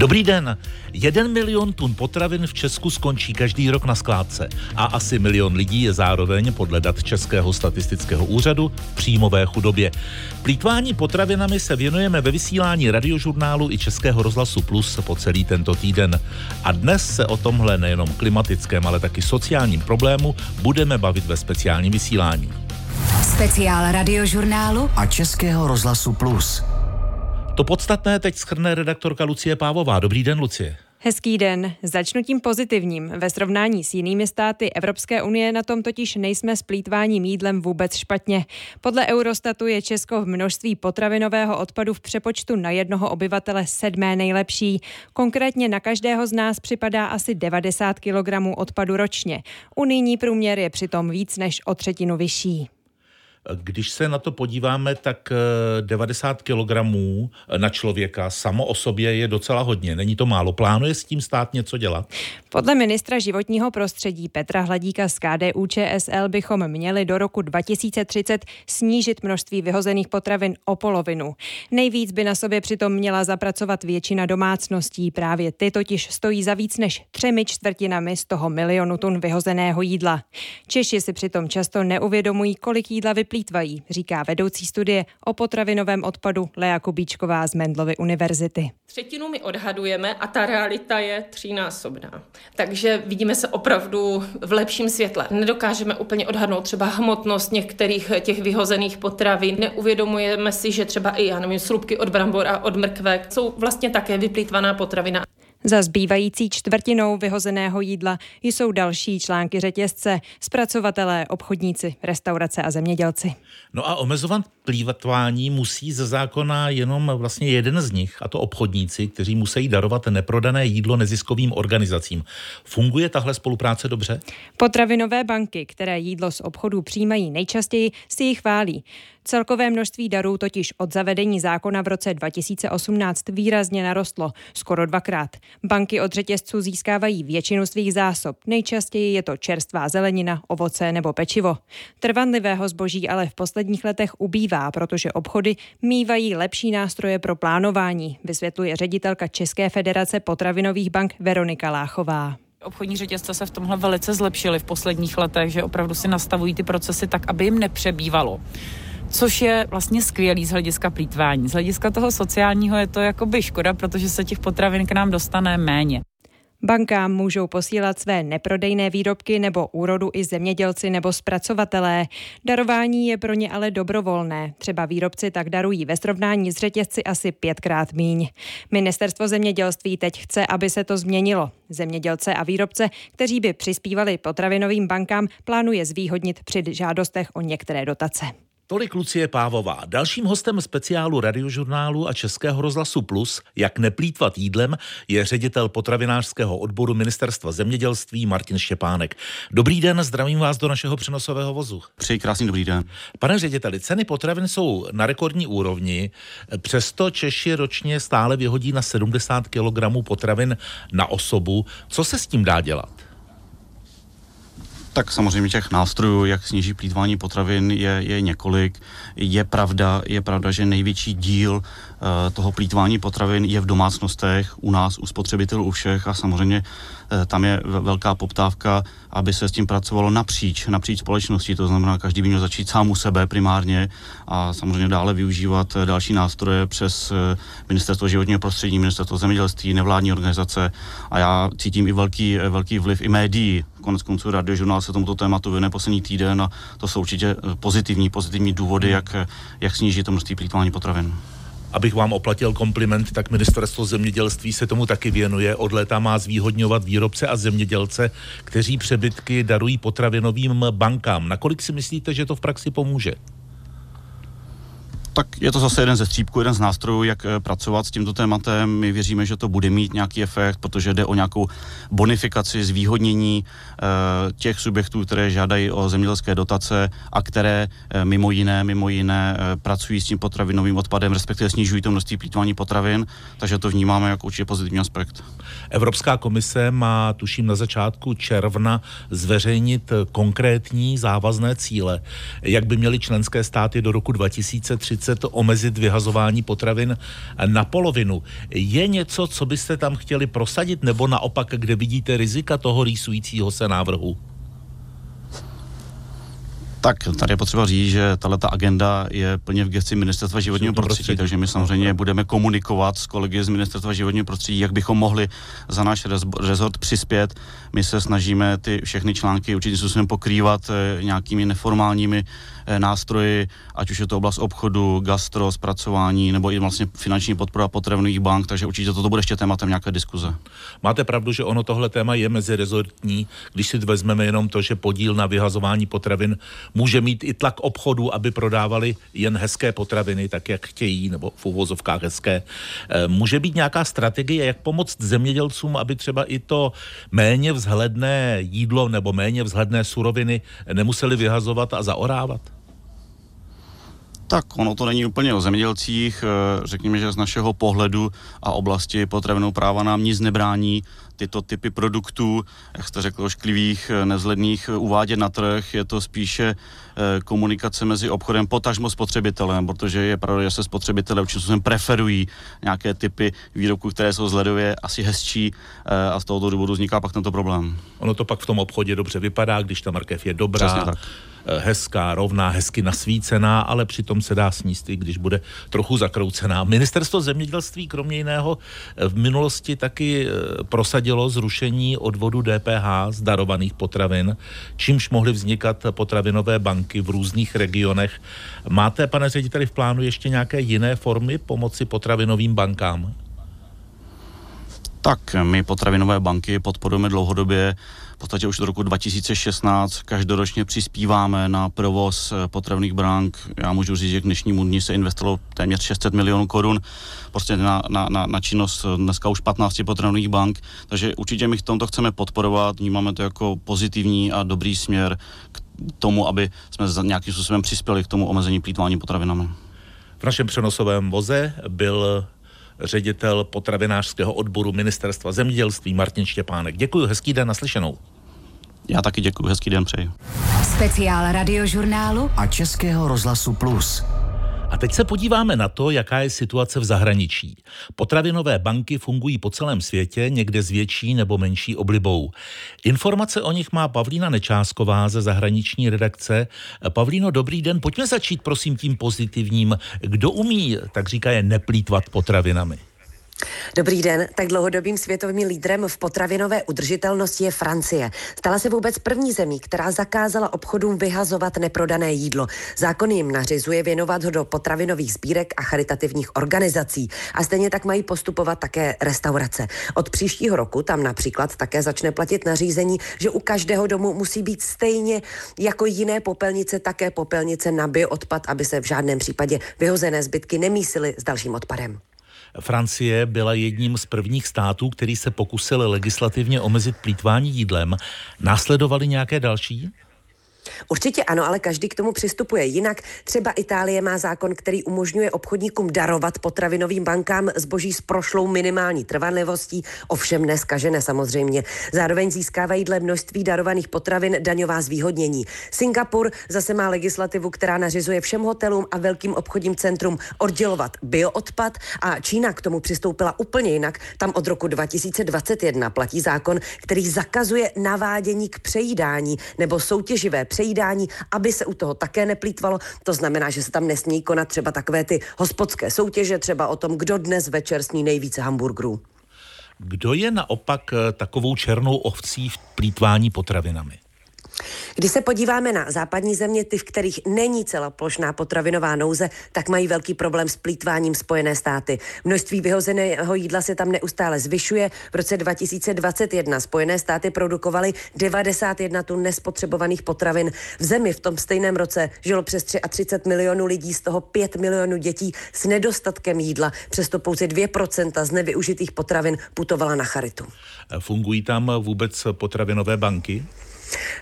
Dobrý den. Jeden milion tun potravin v Česku skončí každý rok na skládce a asi milion lidí je zároveň podle dat Českého statistického úřadu v příjmové chudobě. Plítvání potravinami se věnujeme ve vysílání radiožurnálu i Českého rozhlasu Plus po celý tento týden. A dnes se o tomhle nejenom klimatickém, ale taky sociálním problému budeme bavit ve speciálním vysílání. Speciál radiožurnálu a Českého rozhlasu Plus. To podstatné teď schrne redaktorka Lucie Pávová. Dobrý den, Lucie. Hezký den. Začnu tím pozitivním. Ve srovnání s jinými státy Evropské unie na tom totiž nejsme s plítváním jídlem vůbec špatně. Podle Eurostatu je Česko v množství potravinového odpadu v přepočtu na jednoho obyvatele sedmé nejlepší. Konkrétně na každého z nás připadá asi 90 kg odpadu ročně. Unijní průměr je přitom víc než o třetinu vyšší. Když se na to podíváme, tak 90 eh, kg na člověka samo o sobě je docela hodně. Není to málo. Plánuje s tím stát něco dělat? Podle ministra životního prostředí Petra Hladíka z KDU ČSL bychom měli do roku 2030 snížit množství vyhozených potravin o polovinu. Nejvíc by na sobě přitom měla zapracovat většina domácností. Právě ty totiž stojí za víc než třemi čtvrtinami z toho milionu tun vyhozeného jídla. Češi si přitom často neuvědomují, kolik jídla vyplývá vyplýtvají, říká vedoucí studie o potravinovém odpadu Lea Kubíčková z Mendlovy univerzity. Třetinu my odhadujeme a ta realita je třínásobná. Takže vidíme se opravdu v lepším světle. Nedokážeme úplně odhadnout třeba hmotnost některých těch vyhozených potravin. Neuvědomujeme si, že třeba i, já nevím, slupky od brambor a od mrkve jsou vlastně také vyplýtvaná potravina. Za zbývající čtvrtinou vyhozeného jídla jsou další články řetězce, zpracovatelé, obchodníci, restaurace a zemědělci. No a omezovat plývatvání musí ze zákona jenom vlastně jeden z nich, a to obchodníci, kteří musí darovat neprodané jídlo neziskovým organizacím. Funguje tahle spolupráce dobře? Potravinové banky, které jídlo z obchodů přijímají nejčastěji, si ji chválí. Celkové množství darů totiž od zavedení zákona v roce 2018 výrazně narostlo, skoro dvakrát. Banky od řetězců získávají většinu svých zásob. Nejčastěji je to čerstvá zelenina, ovoce nebo pečivo. Trvanlivého zboží ale v posledních letech ubývá, protože obchody mývají lepší nástroje pro plánování, vysvětluje ředitelka České federace potravinových bank Veronika Láchová. Obchodní řetězce se v tomhle velice zlepšily v posledních letech, že opravdu si nastavují ty procesy tak, aby jim nepřebývalo což je vlastně skvělý z hlediska plítvání. Z hlediska toho sociálního je to jakoby škoda, protože se těch potravin k nám dostane méně. Bankám můžou posílat své neprodejné výrobky nebo úrodu i zemědělci nebo zpracovatelé. Darování je pro ně ale dobrovolné. Třeba výrobci tak darují ve srovnání s řetězci asi pětkrát míň. Ministerstvo zemědělství teď chce, aby se to změnilo. Zemědělce a výrobce, kteří by přispívali potravinovým bankám, plánuje zvýhodnit při žádostech o některé dotace. Tolik Lucie Pávová. Dalším hostem speciálu radiožurnálu a Českého rozhlasu Plus, jak neplýtvat jídlem, je ředitel potravinářského odboru Ministerstva zemědělství Martin Štěpánek. Dobrý den, zdravím vás do našeho přenosového vozu. Přeji krásný dobrý den. Pane řediteli, ceny potravin jsou na rekordní úrovni, přesto Češi ročně stále vyhodí na 70 kg potravin na osobu. Co se s tím dá dělat? Tak samozřejmě těch nástrojů, jak snížit plítvání potravin, je, je několik. Je pravda, je pravda, že největší díl uh, toho plítvání potravin je v domácnostech, u nás, u spotřebitelů, u všech. A samozřejmě uh, tam je velká poptávka, aby se s tím pracovalo napříč, napříč společností, to znamená, každý by měl začít sám u sebe primárně a samozřejmě dále využívat uh, další nástroje přes Ministerstvo životního prostředí, Ministerstvo zemědělství, nevládní organizace. A já cítím i velký, velký vliv i médií, konec konců radiožurnál se tomuto tématu věnuje poslední týden a to jsou určitě eh, pozitivní, pozitivní důvody, jak, jak snížit to množství plýtvání potravin. Abych vám oplatil kompliment, tak ministerstvo zemědělství se tomu taky věnuje. Od léta má zvýhodňovat výrobce a zemědělce, kteří přebytky darují potravinovým bankám. Nakolik si myslíte, že to v praxi pomůže? Tak je to zase jeden ze střípků, jeden z nástrojů, jak eh, pracovat s tímto tématem. My věříme, že to bude mít nějaký efekt, protože jde o nějakou bonifikaci, zvýhodnění e, těch subjektů, které žádají o zemědělské dotace a které e, mimo jiné, mimo jiné pracují s tím potravinovým odpadem, respektive snižují to množství plýtvání potravin, takže to vnímáme jako určitě pozitivní aspekt. Evropská komise má, tuším, na začátku června zveřejnit konkrétní závazné cíle, jak by měly členské státy do roku 2030 2030 omezit vyhazování potravin na polovinu. Je něco, co byste tam chtěli prosadit, nebo naopak, kde vidíte rizika toho rýsujícího se návrhu? Tak tady je potřeba říct, že tato agenda je plně v gesci Ministerstva životního prostředí, prostředí, takže my samozřejmě budeme komunikovat s kolegy z Ministerstva životního prostředí, jak bychom mohli za náš rezort přispět. My se snažíme ty všechny články určitým způsobem pokrývat eh, nějakými neformálními Eh, nástroji, ať už je to oblast obchodu, gastro, zpracování nebo i vlastně finanční podpora potravinových bank, takže určitě toto bude ještě tématem nějaké diskuze. Máte pravdu, že ono tohle téma je mezirezortní, když si vezmeme jenom to, že podíl na vyhazování potravin může mít i tlak obchodu, aby prodávali jen hezké potraviny, tak jak chtějí, nebo v uvozovkách hezké. Eh, může být nějaká strategie, jak pomoct zemědělcům, aby třeba i to méně vzhledné jídlo nebo méně vzhledné suroviny nemuseli vyhazovat a zaorávat? Tak ono to není úplně o zemědělcích. Eh, řekněme, že z našeho pohledu a oblasti potravinou práva nám nic nebrání tyto typy produktů, jak jste řekl, ošklivých, eh, nevzhledných, eh, uvádět na trh. Je to spíše komunikace mezi obchodem, potažmo spotřebitelem, protože je pravda, že se spotřebitelé určitým způsobem preferují nějaké typy výrobků, které jsou zhledově asi hezčí a z tohoto důvodu vzniká pak tento problém. Ono to pak v tom obchodě dobře vypadá, když ta markev je dobrá. Přesně tak Eh, hezká, rovná, hezky nasvícená, ale přitom se dá sníst i když bude trochu zakroucená. Ministerstvo zemědělství kromě jiného eh, v minulosti taky eh, prosadilo zrušení odvodu DPH z darovaných potravin, čímž mohly vznikat potravinové banky v různých regionech. Máte, pane řediteli, v plánu ještě nějaké jiné formy pomoci potravinovým bankám? Tak my potravinové banky podporujeme dlouhodobě podstatě už od roku 2016 každoročně přispíváme na provoz eh, potravných bank. Já můžu říct, že k dnešnímu dní se investovalo téměř 600 milionů korun prostě na, na, na, na činnost eh, dneska už 15 potravných bank. Takže určitě my v tomto chceme podporovat, vnímáme to jako pozitivní a dobrý směr k tomu, aby jsme nějakým způsobem přispěli k tomu omezení plýtvání potravinami. V našem přenosovém voze byl ředitel potravinářského odboru Ministerstva zemědělství Martin Štěpánek. Děkuji, hezký den, naslyšenou. Já taky děkuji, hezký den přeji. Speciál radiožurnálu a Českého rozhlasu Plus. A teď se podíváme na to, jaká je situace v zahraničí. Potravinové banky fungují po celém světě, někde s větší nebo menší oblibou. Informace o nich má Pavlína Nečásková ze zahraniční redakce. Pavlíno, dobrý den. Pojďme začít prosím tím pozitivním. Kdo umí, tak říká je, neplýtvat potravinami? Dobrý den. Tak dlouhodobým světovým lídrem v potravinové udržitelnosti je Francie. Stala se vůbec první zemí, která zakázala obchodům vyhazovat neprodané jídlo. Zákon jim nařizuje věnovat ho do potravinových sbírek a charitativních organizací. A stejně tak mají postupovat také restaurace. Od příštího roku tam například také začne platit nařízení, že u každého domu musí být stejně jako jiné popelnice také popelnice na bioodpad, aby se v žádném případě vyhozené zbytky nemísily s dalším odpadem. Francie byla jedním z prvních států, který se pokusil legislativně omezit plítvání jídlem. Následovali nějaké další? Určitě ano, ale každý k tomu přistupuje jinak. Třeba Itálie má zákon, který umožňuje obchodníkům darovat potravinovým bankám zboží s prošlou minimální trvanlivostí, ovšem neskažené samozřejmě. Zároveň získávají dle množství darovaných potravin daňová zvýhodnění. Singapur zase má legislativu, která nařizuje všem hotelům a velkým obchodním centrum oddělovat bioodpad a Čína k tomu přistoupila úplně jinak. Tam od roku 2021 platí zákon, který zakazuje navádění k přejídání nebo soutěživé přejídání, aby se u toho také neplýtvalo. To znamená, že se tam nesmí konat třeba takové ty hospodské soutěže, třeba o tom, kdo dnes večer sní nejvíce hamburgerů. Kdo je naopak eh, takovou černou ovcí v plítvání potravinami? Když se podíváme na západní země, ty, v kterých není celoplošná potravinová nouze, tak mají velký problém s plítváním Spojené státy. Množství vyhozeného jídla se tam neustále zvyšuje. V roce 2021 Spojené státy produkovaly 91 tun nespotřebovaných potravin. V zemi v tom stejném roce žilo přes 33 milionů lidí, z toho 5 milionů dětí s nedostatkem jídla. Přesto pouze 2% z nevyužitých potravin putovala na charitu. Fungují tam vůbec potravinové banky?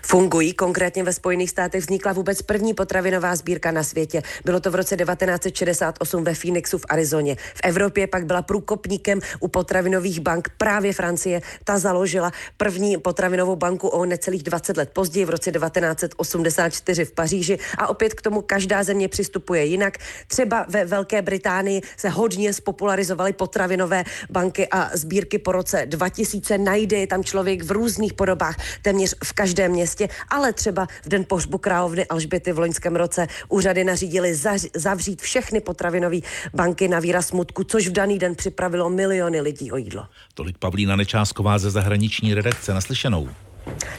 Fungují. Konkrétně ve Spojených státech vznikla vůbec první potravinová sbírka na světě. Bylo to v roce 1968 ve Phoenixu v Arizoně. V Evropě pak byla průkopníkem u potravinových bank právě Francie. Ta založila první potravinovou banku o necelých 20 let později v roce 1984 v Paříži a opět k tomu každá země přistupuje jinak. Třeba ve Velké Británii se hodně spopularizovaly potravinové banky a sbírky po roce 2000. Najde je tam člověk v různých podobách, téměř v každém městě, ale třeba v den pohřbu královny Alžběty v loňském roce úřady nařídili zavřít všechny potravinové banky na výraz smutku, což v daný den připravilo miliony lidí o jídlo. Tolik Pavlína Nečásková ze zahraniční redakce. Naslyšenou.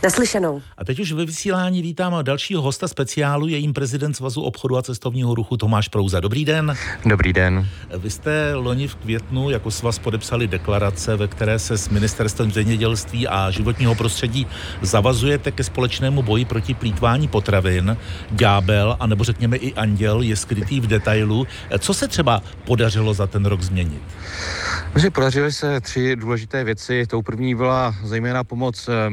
Naslyšenou. A teď už ve vysílání vítám dalšího hosta speciálu, je jim prezident Svazu obchodu a cestovního ruchu Tomáš Prouza. Dobrý den. Dobrý den. Vy jste loni v květnu jako svaz podepsali deklarace, ve které se s ministerstvem zemědělství a životního prostředí zavazujete ke společnému boji proti plítvání potravin. Ďábel, a nebo řekněme i anděl, je skrytý v detailu. Co se třeba podařilo za ten rok změnit? Myslím, podařily se tři důležité věci. Tou první byla zejména pomoc eh,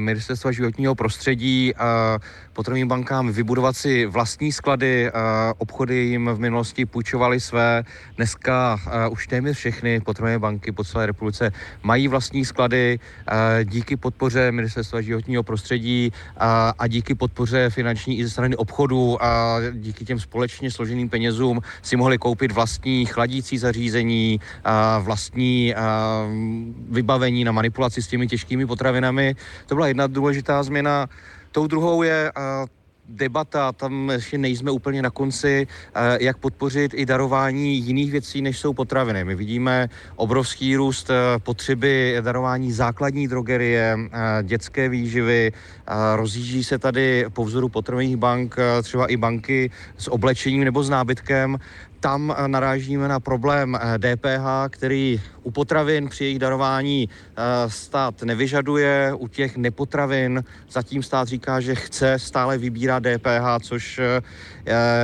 ministerstva životního prostředí a potravinovým bankám vybudovat si vlastní sklady. Obchody jim v minulosti půjčovaly své. Dneska už téměř všechny potravinové banky po celé republice mají vlastní sklady. Díky podpoře Ministerstva životního prostředí a díky podpoře finanční i ze strany obchodu a díky těm společně složeným penězům si mohli koupit vlastní chladící zařízení, vlastní vybavení na manipulaci s těmi těžkými potravinami. To byla jedna důležitá změna. Tou druhou je debata, tam ještě nejsme úplně na konci, jak podpořit i darování jiných věcí, než jsou potraviny. My vidíme obrovský růst potřeby darování základní drogerie, dětské výživy, rozjíždí se tady po vzoru potravinových bank třeba i banky s oblečením nebo s nábytkem tam eh, narážíme na problém DPH, eh, který u potravin při jejich darování eh, stát nevyžaduje, u těch nepotravin zatím stát říká, že chce stále vybírat DPH, což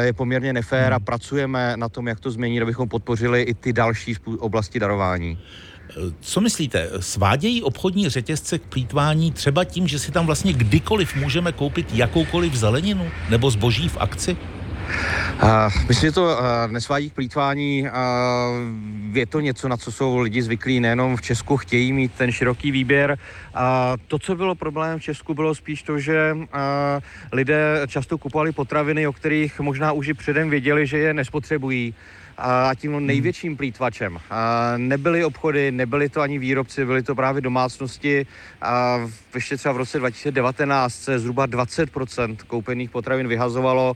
je poměrně nefér a hmm. pracujeme na tom, jak to změnit, abychom podpořili i ty další oblasti darování. Co myslíte, svádějí obchodní řetězce k plítvání třeba tím, že si tam vlastně kdykoliv můžeme koupit jakoukoliv zeleninu nebo zboží v akci? Uh, myslím, že to uh, nesvádí k plítvání. Uh, je to něco, na co jsou lidi zvyklí nejenom v Česku, chtějí mít ten široký výběr. A to, co bylo problém v Česku, bylo spíš to, že uh, lidé často kupovali potraviny, o kterých možná už i předem věděli, že je nespotřebují a tím hmm. největším plítvačem. Nebyly obchody, nebyly to ani výrobci, byly to právě domácnosti. Ještě třeba v roce 2019 se zhruba 20% koupených potravin vyhazovalo.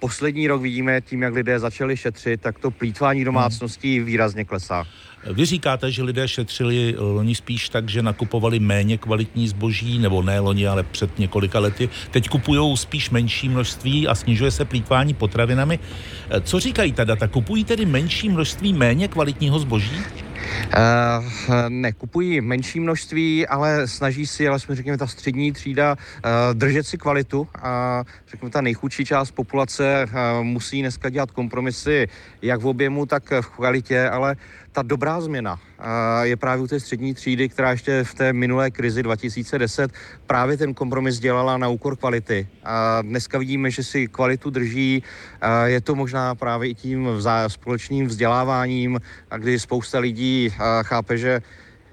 Poslední rok vidíme tím, jak lidé začali šetřit, tak to plítvání domácností výrazně klesá. Vy říkáte, že lidé šetřili loni spíš tak, že nakupovali méně kvalitní zboží, nebo ne loni, ale před několika lety. Teď kupují spíš menší množství a snižuje se plítvání potravinami. Co říkají ta data? Kupují tedy menší množství méně kvalitního zboží? Uh, ne, kupují menší množství, ale snaží si, ale jsme řekněme ta střední třída, uh, držet si kvalitu. A řekněme ta nejchudší část populace uh, musí dneska dělat kompromisy jak v objemu, tak v kvalitě, ale ta dobrá změna je právě u té střední třídy, která ještě v té minulé krizi 2010 právě ten kompromis dělala na úkor kvality. A dneska vidíme, že si kvalitu drží. Je to možná právě i tím společným vzděláváním, kdy spousta lidí chápe, že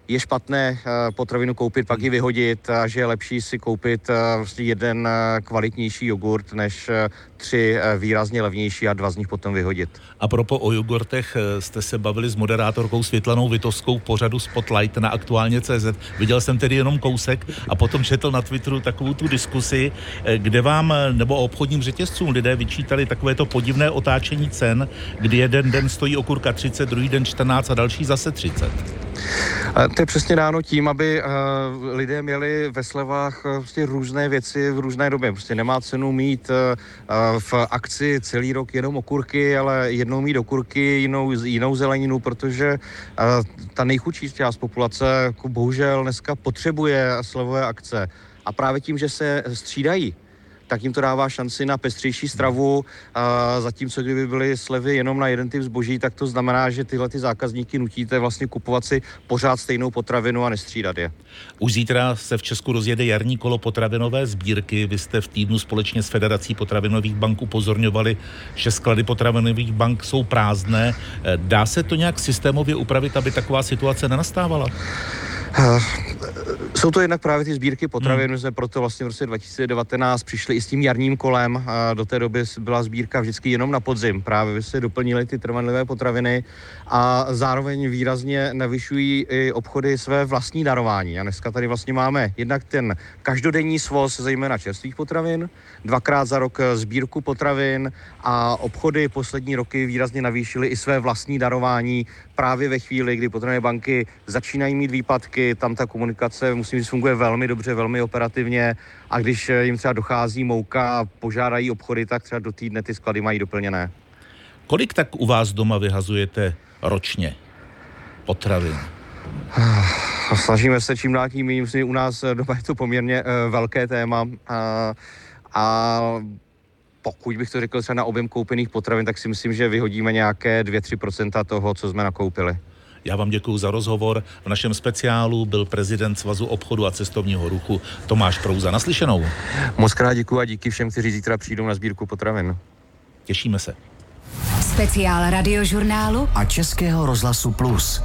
je špatné eh, potravinu koupit, pak ji vyhodit a že je lepší si koupit eh, vlastně jeden eh, kvalitnější jogurt, než tři výrazně levnější a dva z nich potom vyhodit. A propo o jogurtech jste se bavili s moderátorkou Světlanou Vitovskou v pořadu Spotlight na aktuálně CZ. Viděl jsem tedy jenom kousek a potom četl na Twitteru takovou tu diskusi, kde vám nebo obchodním řetězcům lidé vyčítali takovéto podivné otáčení cen, kdy jeden den stojí okurka 30, druhý den 14 a další zase 30. To je přesně dáno tím, aby uh, lidé měli ve slevách uh, prostě různé věci v různé době. Prostě nemá cenu mít uh, v akci celý rok jenom okurky, ale jednou mít okurky, jinou, jinou zeleninu, protože ta nejchudší část populace jako bohužel dneska potřebuje slevové akce. A právě tím, že se střídají, tak jim to dává šanci na pestřejší stravu, a zatímco kdyby byly slevy jenom na jeden typ zboží, tak to znamená, že tyhle ty zákazníky nutíte vlastně kupovat si pořád stejnou potravinu a nestřídat je. Už zítra se v Česku rozjede jarní kolo potravinové sbírky. Vy jste v týdnu společně s Federací potravinových bank upozorňovali, že sklady potravinových bank jsou prázdné. Dá se to nějak systémově upravit, aby taková situace nenastávala? Eh, jsou to jednak právě ty sbírky potravin, hmm. jsme proto vlastně v roce 2019 přišli i s tím jarním kolem. Do té doby byla sbírka vždycky jenom na podzim. Právě se doplnili ty trvanlivé potraviny a zároveň výrazně navyšují i obchody své vlastní darování. A dneska tady vlastně máme jednak ten každodenní svoz, zejména čerstvých potravin, dvakrát za rok sbírku potravin a obchody poslední roky výrazně navýšily i své vlastní darování právě ve chvíli, kdy potravinové banky začínají mít výpadky, tam ta komunikace musím říct funguje velmi dobře, velmi operativně a když jim třeba dochází mouka a požádají obchody, tak třeba do týdne ty sklady mají doplněné. Kolik tak u vás doma vyhazujete ročně potravin? Snažíme se čím dál tím u nás doma je to poměrně uh, velké téma a, a pokud bych to řekl třeba na objem koupených potravin, tak si myslím, že vyhodíme nějaké 2-3% toho, co jsme nakoupili. Já vám děkuji za rozhovor. V našem speciálu byl prezident Svazu obchodu a cestovního ruchu Tomáš Prouza. Naslyšenou. Moc krát děkuji a díky všem, kteří zítra přijdou na sbírku potravin. Těšíme se. Speciál radiožurnálu a Českého rozhlasu Plus.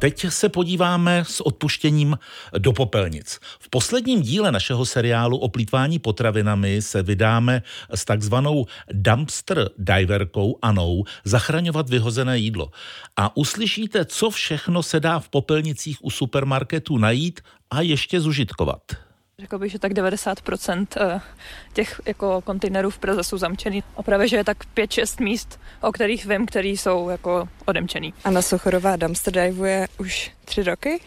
Teď se podíváme s odpuštěním do popelnic. V posledním díle našeho seriálu o plítvání potravinami se vydáme s takzvanou dumpster diverkou Anou zachraňovat vyhozené jídlo. A uslyšíte, co všechno se dá v popelnicích u supermarketů najít a ještě zužitkovat. Řekl bych, že tak 90% eh, těch jako kontejnerů v Praze jsou zamčený. A právě, že je tak 5-6 míst, o kterých vím, které jsou jako odemčený. Anna Sochorová dumpster divuje už tři roky.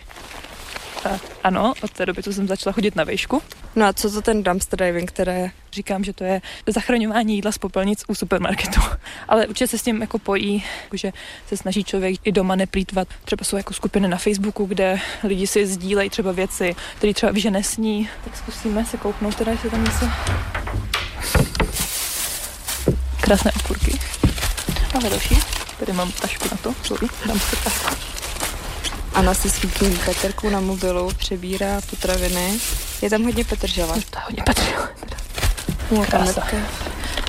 A, ano, od té doby, co jsem začala chodit na výšku. No a co to ten dumpster diving, které Říkám, že to je zachraňování jídla z popelnic u supermarketu. Ale určitě se s tím jako pojí, že se snaží člověk i doma neplýtvat. Třeba jsou jako skupiny na Facebooku, kde lidi si sdílejí třeba věci, které třeba ví, že nesní. Tak zkusíme se kouknout, teda jestli tam něco. Krásné okurky. A další. Tady mám tašku na to, sorry, dám si tašku. Anna si svítí Petrku na mobilu, přebírá potraviny. Je tam hodně petržela. To je hodně petržela. Krásná.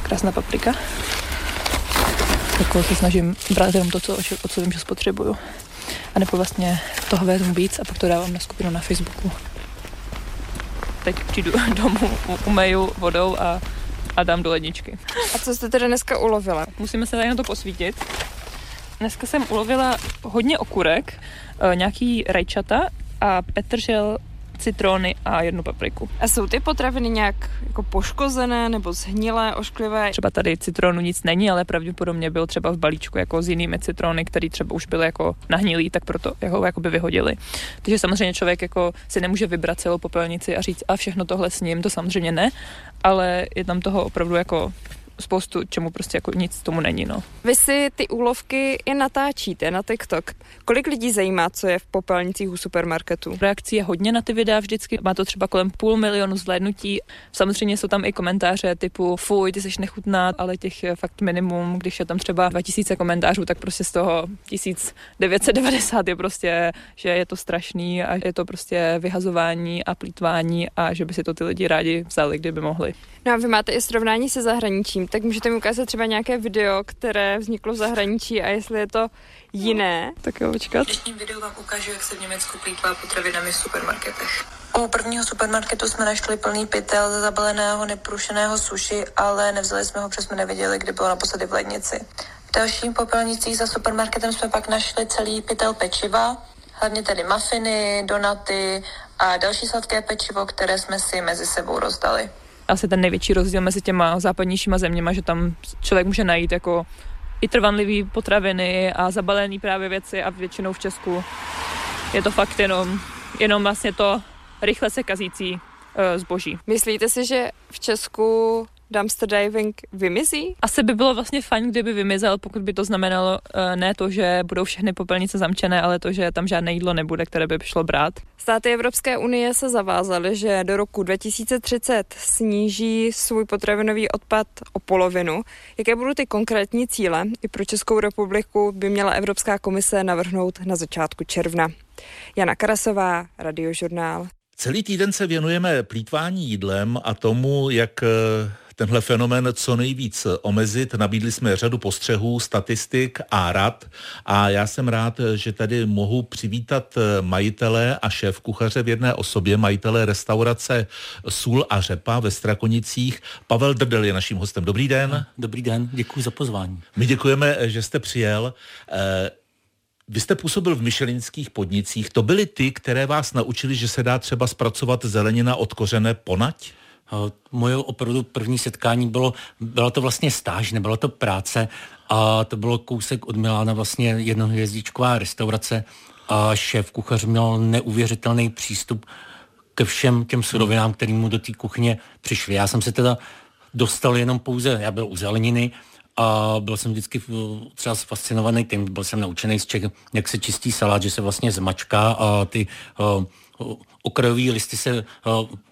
Krásná paprika. Jako se snažím brát jenom to, co, o co vím, že spotřebuju. A nebo vlastně toho vezmu víc a pak to dávám na skupinu na Facebooku. Teď přijdu domů, umeju vodou a, a dám do ledničky. A co jste teda dneska ulovila? Musíme se tady na to posvítit. Dneska jsem ulovila hodně okurek, eh, nějaký rajčata a petržel citrony a jednu papriku. A jsou ty potraviny nějak jako poškozené nebo zhnilé, ošklivé? Třeba tady citronu nic není, ale pravděpodobně byl třeba v balíčku jako s jinými citrony, které třeba už byly jako nahnilý, tak proto ho jakoby vyhodili. Takže samozřejmě člověk jako si nemůže vybrat celou popelnici a říct a všechno tohle s ním, to samozřejmě ne, ale je tam toho opravdu jako spoustu, čemu prostě jako nic tomu není, no. Vy si ty úlovky i natáčíte na TikTok. Kolik lidí zajímá, co je v popelnicích u supermarketu? Reakcí je hodně na ty videa vždycky, má to třeba kolem půl milionu zhlédnutí. Samozřejmě jsou tam i komentáře typu fuj, ty jsi nechutná, ale těch je fakt minimum, když je tam třeba 2000 komentářů, tak prostě z toho 1990 je prostě, že je to strašný a je to prostě vyhazování a plítvání a že by si to ty lidi rádi vzali, kdyby mohli. No a vy máte i srovnání se zahraničím, tak můžete mi ukázat třeba nějaké video, které vzniklo v zahraničí a jestli je to jiné. Tak jo, počkat. V dnešním videu vám ukážu, jak se v Německu plýtvá potravinami v supermarketech. U prvního supermarketu jsme našli plný pytel ze zabaleného neprušeného suši, ale nevzali jsme ho, protože jsme nevěděli, kdy bylo naposledy v lednici. V dalším popelnicích za supermarketem jsme pak našli celý pytel pečiva, hlavně tedy mafiny, donaty a další sladké pečivo, které jsme si mezi sebou rozdali asi ten největší rozdíl mezi těma západnějšíma zeměma, že tam člověk může najít jako i trvanlivý potraviny a zabalený právě věci a většinou v Česku je to fakt jenom, jenom vlastně to rychle se kazící uh, zboží. Myslíte si, že v Česku dumpster diving vymizí? Asi by bylo vlastně fajn, kdyby vymizel, pokud by to znamenalo uh, ne to, že budou všechny popelnice zamčené, ale to, že tam žádné jídlo nebude, které by šlo brát. Státy Evropské unie se zavázaly, že do roku 2030 sníží svůj potravinový odpad o polovinu. Jaké budou ty konkrétní cíle? I pro Českou republiku by měla Evropská komise navrhnout na začátku června. Jana Karasová, Radiožurnál. Celý týden se věnujeme plítvání jídlem a tomu, jak eh, tenhle fenomén co nejvíc omezit. Nabídli jsme řadu postřehů, statistik a rad a já jsem rád, že tady mohu přivítat eh, majitele a šéf kuchaře v jedné osobě, majitele restaurace Sůl a řepa ve Strakonicích. Pavel Drdel je naším hostem. Dobrý den. Dobrý den, děkuji za pozvání. My děkujeme, že jste přijel. Eh, vy jste působil v myšelinských podnicích. To byly ty, které vás naučili, že se dá třeba zpracovat zelenina od kořené ponať? Moje opravdu první setkání bylo, byla to vlastně stáž, nebyla to práce a to bylo kousek od Milána vlastně jednohvězdičková restaurace a šéf kuchař měl neuvěřitelný přístup ke všem těm surovinám, kterým mu do té kuchyně přišly. Já jsem se teda dostal jenom pouze, já byl u zeleniny, a byl jsem vždycky třeba fascinovaný tím, byl jsem naučený z Čech, jak se čistí salát, že se vlastně zmačká a ty uh, okrajové listy se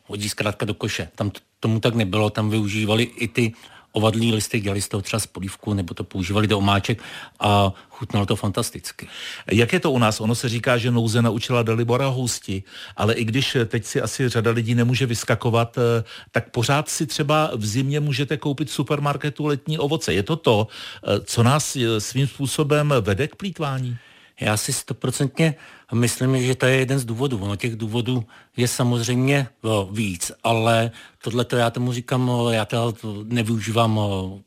hodí zkrátka do koše. Tam t- tomu tak nebylo, tam využívali i ty ovadlý listy, dělali z toho třeba z polívku, nebo to používali do omáček a chutnalo to fantasticky. Jak je to u nás? Ono se říká, že nouze naučila Dalibora Housti, ale i když teď si asi řada lidí nemůže vyskakovat, eh, tak pořád si třeba v zimě můžete koupit v supermarketu letní ovoce. Je to to, eh, co nás eh, svým způsobem vede k plítvání? Já si stoprocentně myslím, že to je jeden z důvodů. Ono těch důvodů je samozřejmě víc, ale tohle to já tomu říkám, já to nevyužívám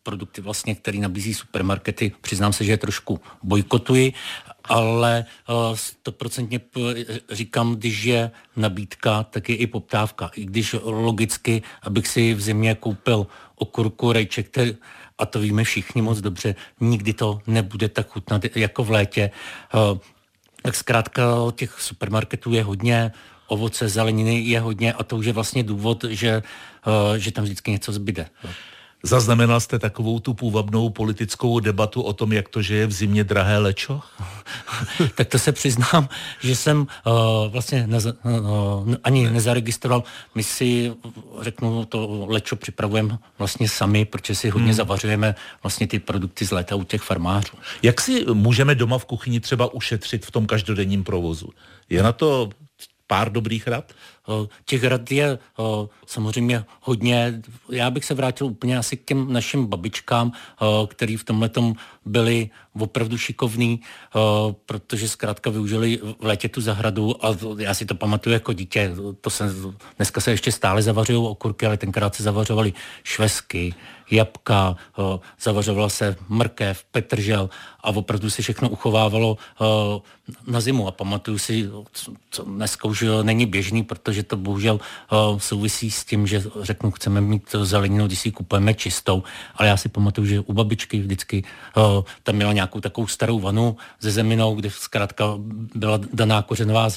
produkty vlastně, které nabízí supermarkety. Přiznám se, že je trošku bojkotuji, ale stoprocentně říkám, když je nabídka, tak je i poptávka. I když logicky, abych si v zimě koupil okurku, rejček, a to víme všichni moc dobře, nikdy to nebude tak chutnat jako v létě. Eh, tak zkrátka těch supermarketů je hodně, ovoce, zeleniny je hodně a to už je vlastně důvod, že, eh, že tam vždycky něco zbyde. Zaznamenal jste takovou tu půvabnou politickou debatu o tom, jak to, že je v zimě drahé lečo? tak to se přiznám, že jsem uh, vlastně neza, uh, ani nezaregistroval. My si, řeknu, to lečo připravujeme vlastně sami, protože si hodně hmm. zavařujeme vlastně ty produkty z léta u těch farmářů. Jak si můžeme doma v kuchyni třeba ušetřit v tom každodenním provozu? Je na to pár dobrých rad? Těch rad je samozřejmě hodně. Já bych se vrátil úplně asi k těm našim babičkám, který v tomhle byli opravdu šikovní, protože zkrátka využili v létě tu zahradu a já si to pamatuju jako dítě. To se, dneska se ještě stále zavařují okurky, ale tenkrát se zavařovaly švesky, jabka, zavařovala se mrkev, petržel a opravdu se všechno uchovávalo na zimu a pamatuju si, co dneska už není běžný, protože to bohužel souvisí s tím, že řeknu, chceme mít zeleninu, když si ji kupujeme čistou, ale já si pamatuju, že u babičky vždycky tam měla nějakou takovou starou vanu ze zeminou, kde zkrátka byla daná kořenová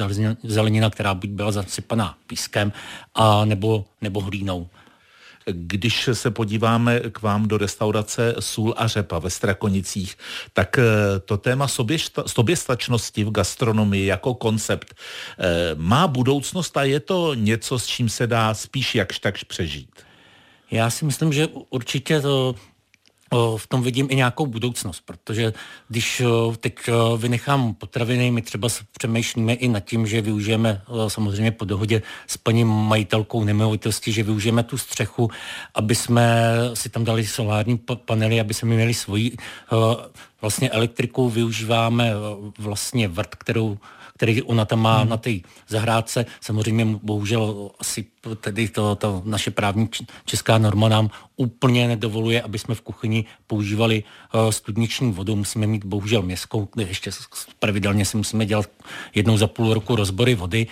zelenina, která buď byla zasypaná pískem a nebo, nebo hlínou. Když se podíváme k vám do restaurace Sůl a řepa ve Strakonicích, tak eh, to téma soběstačnosti v gastronomii jako koncept eh, má budoucnost a je to něco, s čím se dá spíš jakž takž přežít? Já si myslím, že určitě to v tom vidím i nějakou budoucnost, protože když teď vynechám potraviny, my třeba přemýšlíme i nad tím, že využijeme samozřejmě po dohodě s paní majitelkou nemovitosti, že využijeme tu střechu, aby jsme si tam dali solární panely, aby jsme měli svoji vlastně elektriku, využíváme vlastně vrt, kterou který ona tam má hmm. na té zahrádce. Samozřejmě bohužel asi tedy to, to naše právní česká norma nám úplně nedovoluje, aby jsme v kuchyni používali uh, studniční vodu. Musíme mít bohužel městskou, ještě pravidelně si musíme dělat jednou za půl roku rozbory vody.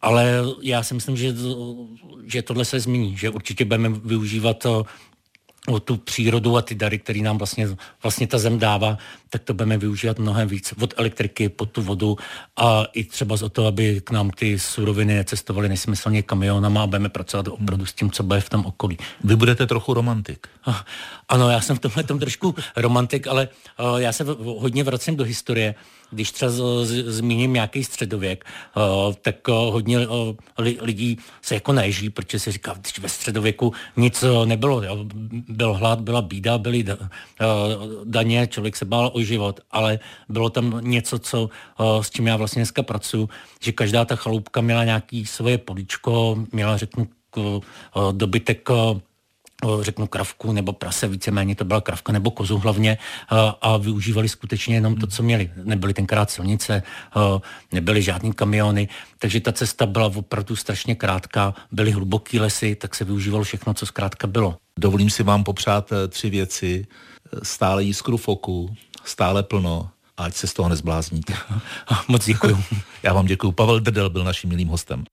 Ale já si myslím, že, že tohle se změní, že určitě budeme využívat uh, o tu přírodu a ty dary, které nám vlastně, vlastně ta zem dává, tak to budeme využívat mnohem víc. Od elektriky po tu vodu a i třeba o to, aby k nám ty suroviny cestovaly nesmyslně kamionama a budeme pracovat opravdu s tím, co bude v tom okolí. Vy budete trochu romantik. Ano, já jsem v tomhle tom trošku romantik, ale uh, já se hodně vracím do historie. Když třeba zmíním nějaký středověk, uh, tak uh, hodně li, lidí se jako neží, protože se říká, že ve středověku nic nebylo. Jo. Byl hlad, byla bída, byly da, daně, člověk se bál o život, ale bylo tam něco, co, s čím já vlastně dneska pracuji, že každá ta chaloupka měla nějaký svoje políčko, měla, řeknu, dobytek řeknu kravku nebo prase, víceméně to byla kravka nebo kozu hlavně a, a využívali skutečně jenom to, co měli. Nebyly tenkrát silnice, nebyly žádný kamiony, takže ta cesta byla opravdu strašně krátká, byly hluboké lesy, tak se využívalo všechno, co zkrátka bylo. Dovolím si vám popřát eh, tři věci. Stále jiskru foku, stále plno, ať se z toho nezblázníte. Moc děkuji. Já vám děkuji. Pavel Drdel byl naším milým hostem.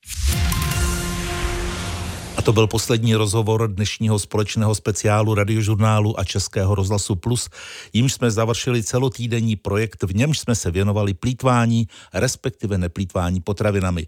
A to byl poslední rozhovor dnešního společného speciálu radiožurnálu a Českého rozhlasu Plus, jímž jsme završili celotýdenní projekt, v němž jsme se věnovali plítvání, respektive neplítvání potravinami.